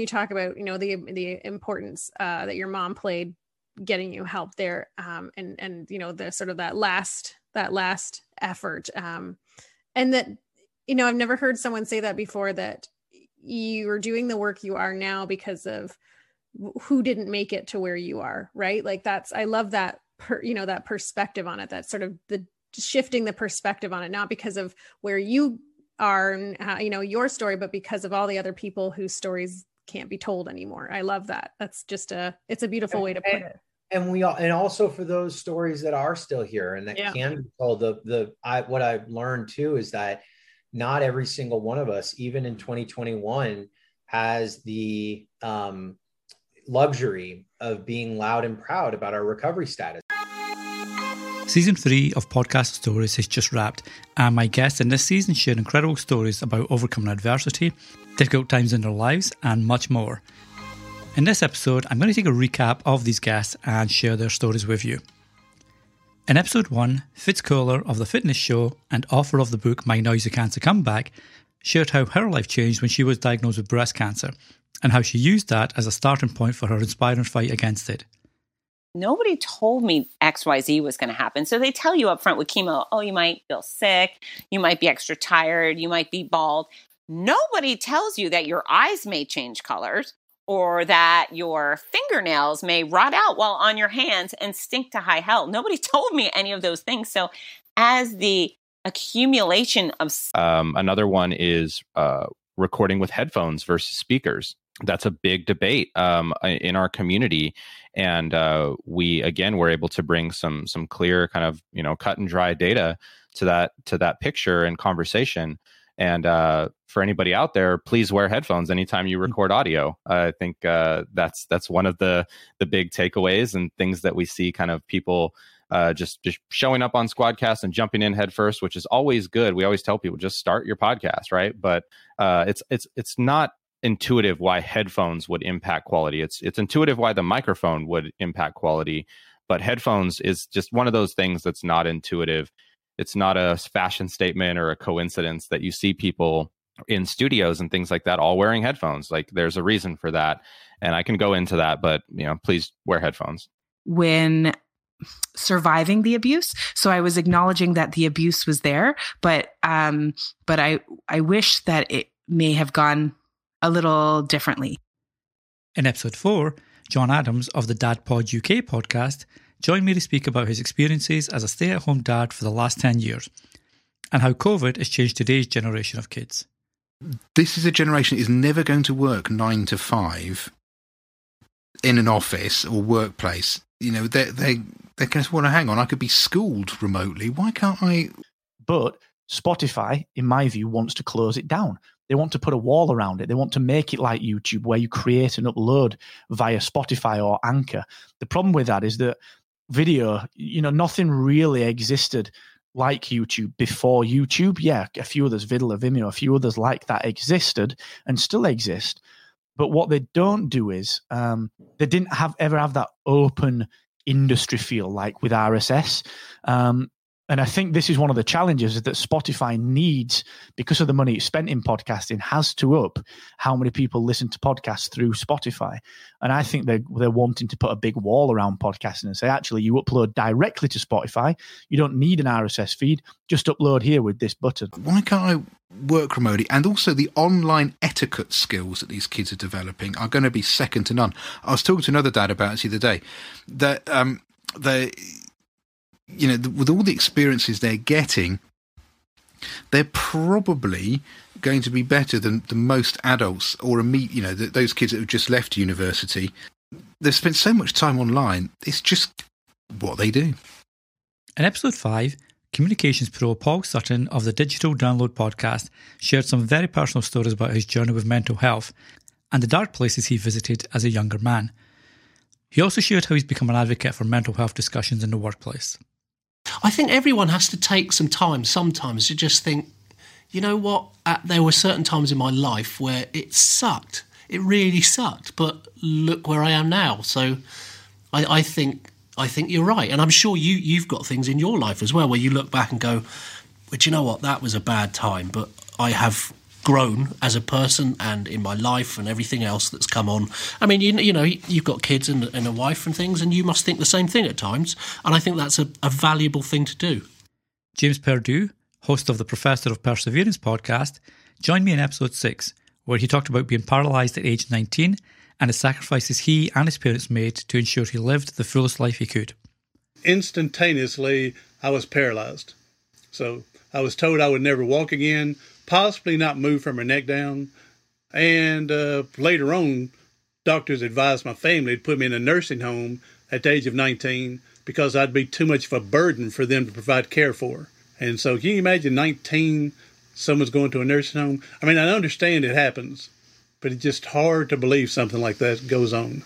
you talk about you know the the importance uh, that your mom played getting you help there um, and and you know the sort of that last that last effort um, and that you know i've never heard someone say that before that you are doing the work you are now because of who didn't make it to where you are right? Like that's i love that per, you know that perspective on it that sort of the shifting the perspective on it not because of where you are and how, you know your story but because of all the other people whose stories can't be told anymore. I love that. That's just a it's a beautiful way to put it. and we all and also for those stories that are still here and that yeah. can be told the the i what i've learned too is that not every single one of us even in 2021 has the um luxury of being loud and proud about our recovery status Season 3 of Podcaster Stories has just wrapped, and my guests in this season share incredible stories about overcoming adversity, difficult times in their lives, and much more. In this episode, I'm going to take a recap of these guests and share their stories with you. In episode 1, Fitz Koehler of The Fitness Show and author of the book My Noisy Cancer Comeback shared how her life changed when she was diagnosed with breast cancer and how she used that as a starting point for her inspiring fight against it nobody told me XYZ was going to happen. So they tell you up front with chemo, oh, you might feel sick, you might be extra tired, you might be bald. Nobody tells you that your eyes may change colors or that your fingernails may rot out while on your hands and stink to high hell. Nobody told me any of those things. So as the accumulation of um, another one is uh, recording with headphones versus speakers. That's a big debate um, in our community. And uh, we again were able to bring some some clear kind of you know cut and dry data to that to that picture and conversation. And uh, for anybody out there please wear headphones anytime you mm. record audio. I think uh, that's that's one of the the big takeaways and things that we see kind of people uh, just just showing up on Squadcast and jumping in head first, which is always good. We always tell people just start your podcast, right? But uh, it's it's it's not intuitive why headphones would impact quality. It's it's intuitive why the microphone would impact quality, but headphones is just one of those things that's not intuitive. It's not a fashion statement or a coincidence that you see people in studios and things like that all wearing headphones. Like there's a reason for that, and I can go into that, but you know, please wear headphones. When surviving the abuse so i was acknowledging that the abuse was there but um but i i wish that it may have gone a little differently. In episode four, John Adams of the Dad Pod UK podcast joined me to speak about his experiences as a stay at home dad for the last 10 years and how COVID has changed today's generation of kids. This is a generation that is never going to work nine to five in an office or workplace. You know, they they they're going to want to hang on. I could be schooled remotely. Why can't I? But Spotify, in my view, wants to close it down. They want to put a wall around it. They want to make it like YouTube, where you create and upload via Spotify or Anchor. The problem with that is that video, you know, nothing really existed like YouTube before YouTube. Yeah, a few others, Viddler, Vimeo, a few others like that existed and still exist. But what they don't do is um, they didn't have ever have that open industry feel like with RSS. Um, and I think this is one of the challenges that Spotify needs because of the money it's spent in podcasting has to up how many people listen to podcasts through Spotify. And I think they're, they're wanting to put a big wall around podcasting and say, actually, you upload directly to Spotify. You don't need an RSS feed. Just upload here with this button. Why can't I work remotely? And also the online etiquette skills that these kids are developing are going to be second to none. I was talking to another dad about it the other day that um, they you know, with all the experiences they're getting, they're probably going to be better than, than most adults or a meet, you know, the, those kids that have just left university. They've spent so much time online. It's just what they do. In episode five, Communications Pro Paul Sutton of the Digital Download podcast shared some very personal stories about his journey with mental health and the dark places he visited as a younger man. He also shared how he's become an advocate for mental health discussions in the workplace. I think everyone has to take some time sometimes to just think, you know what? At, there were certain times in my life where it sucked. It really sucked. But look where I am now. So I, I think I think you're right, and I'm sure you you've got things in your life as well where you look back and go, "But you know what? That was a bad time." But I have grown as a person and in my life and everything else that's come on. I mean, you, you know, you've got kids and, and a wife and things, and you must think the same thing at times. And I think that's a, a valuable thing to do. James Perdue, host of the Professor of Perseverance podcast, joined me in episode 6, where he talked about being paralysed at age 19 and the sacrifices he and his parents made to ensure he lived the fullest life he could. Instantaneously, I was paralyzed. So I was told I would never walk again, possibly not move from her neck down. And uh, later on, doctors advised my family to put me in a nursing home at the age of 19 because I'd be too much of a burden for them to provide care for. And so, can you imagine 19, someone's going to a nursing home? I mean, I understand it happens, but it's just hard to believe something like that goes on.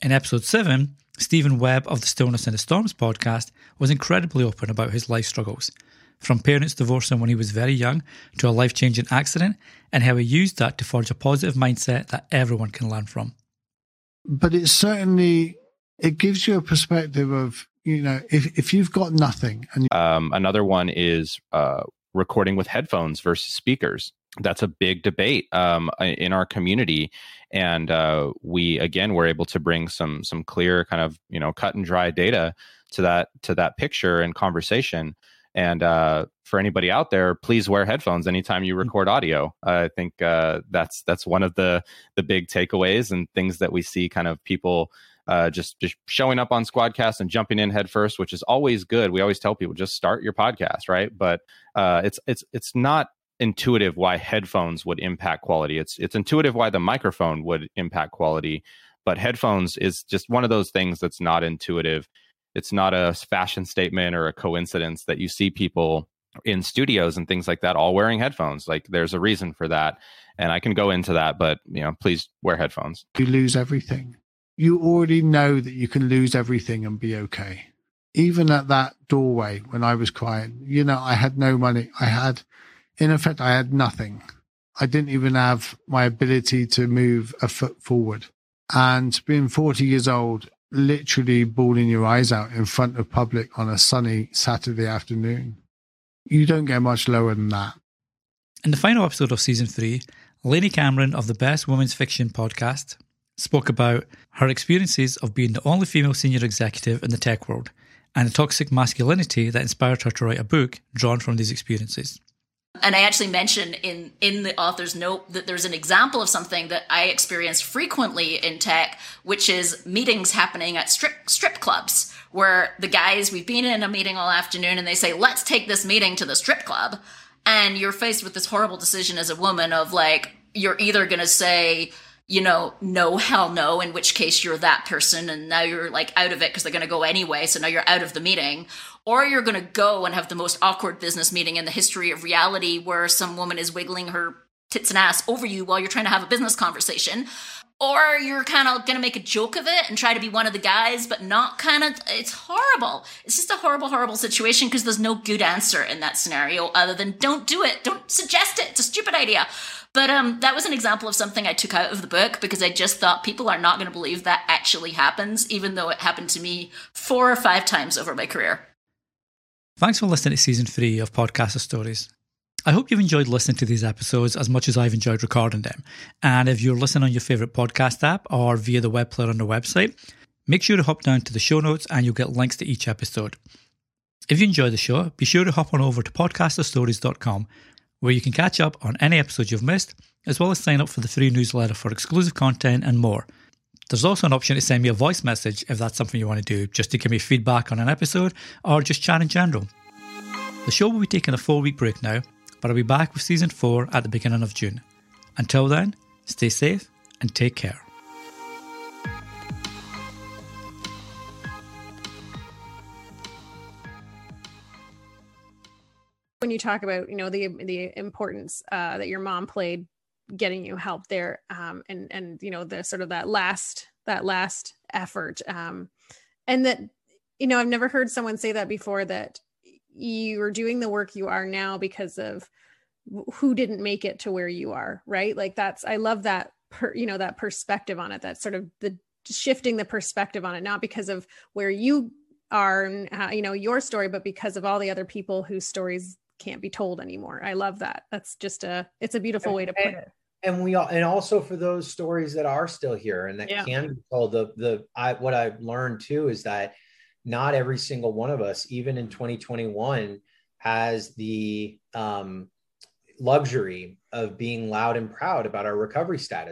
In episode 7, Stephen Webb of the Stillness and the Storms podcast was incredibly open about his life struggles from parents divorcing when he was very young to a life changing accident, and how he used that to forge a positive mindset that everyone can learn from. But it certainly it gives you a perspective of you know if if you've got nothing and um, another one is uh, recording with headphones versus speakers. That's a big debate um, in our community, and uh, we again were able to bring some some clear kind of you know cut and dry data to that to that picture and conversation and uh, for anybody out there, please wear headphones anytime you mm. record audio. Uh, I think uh, that's that's one of the the big takeaways and things that we see kind of people uh, just just showing up on Squadcast and jumping in headfirst, which is always good. We always tell people just start your podcast, right? But uh, it's it's it's not intuitive why headphones would impact quality. It's it's intuitive why the microphone would impact quality, but headphones is just one of those things that's not intuitive it's not a fashion statement or a coincidence that you see people in studios and things like that all wearing headphones. Like there's a reason for that and i can go into that but you know please wear headphones. You lose everything. You already know that you can lose everything and be okay. Even at that doorway when i was crying you know i had no money. I had in effect i had nothing. I didn't even have my ability to move a foot forward. And being 40 years old literally bawling your eyes out in front of public on a sunny Saturday afternoon. You don't get much lower than that. In the final episode of season three, Lainey Cameron of the Best Women's Fiction podcast spoke about her experiences of being the only female senior executive in the tech world and the toxic masculinity that inspired her to write a book drawn from these experiences. And I actually mention in in the author's note that there's an example of something that I experienced frequently in tech, which is meetings happening at strip strip clubs where the guys we've been in a meeting all afternoon and they say, "Let's take this meeting to the strip club." And you're faced with this horrible decision as a woman of like you're either going to say you know, no, hell no, in which case you're that person and now you're like out of it because they're going to go anyway. So now you're out of the meeting. Or you're going to go and have the most awkward business meeting in the history of reality where some woman is wiggling her tits and ass over you while you're trying to have a business conversation. Or you're kind of going to make a joke of it and try to be one of the guys, but not kind of. It's horrible. It's just a horrible, horrible situation because there's no good answer in that scenario other than don't do it. Don't suggest it. It's a stupid idea. But um, that was an example of something I took out of the book because I just thought people are not going to believe that actually happens, even though it happened to me four or five times over my career. Thanks for listening to season three of Podcaster Stories. I hope you've enjoyed listening to these episodes as much as I've enjoyed recording them. And if you're listening on your favourite podcast app or via the web player on the website, make sure to hop down to the show notes and you'll get links to each episode. If you enjoy the show, be sure to hop on over to podcasterstories.com where you can catch up on any episodes you've missed, as well as sign up for the free newsletter for exclusive content and more. There's also an option to send me a voice message if that's something you want to do, just to give me feedback on an episode or just chat in general. The show will be taking a four week break now, but I'll be back with season 4 at the beginning of June. Until then, stay safe and take care. When you talk about you know the the importance uh, that your mom played getting you help there um, and and you know the sort of that last that last effort um, and that you know i've never heard someone say that before that you are doing the work you are now because of who didn't make it to where you are right? Like that's i love that per, you know that perspective on it that sort of the shifting the perspective on it not because of where you are and uh, you know your story but because of all the other people whose stories can't be told anymore. I love that. That's just a it's a beautiful way to put it. and we all and also for those stories that are still here and that Yeah. can be told the the i what i've learned too is that not every single one of us even in 2021 has the um luxury of being loud and proud about our recovery status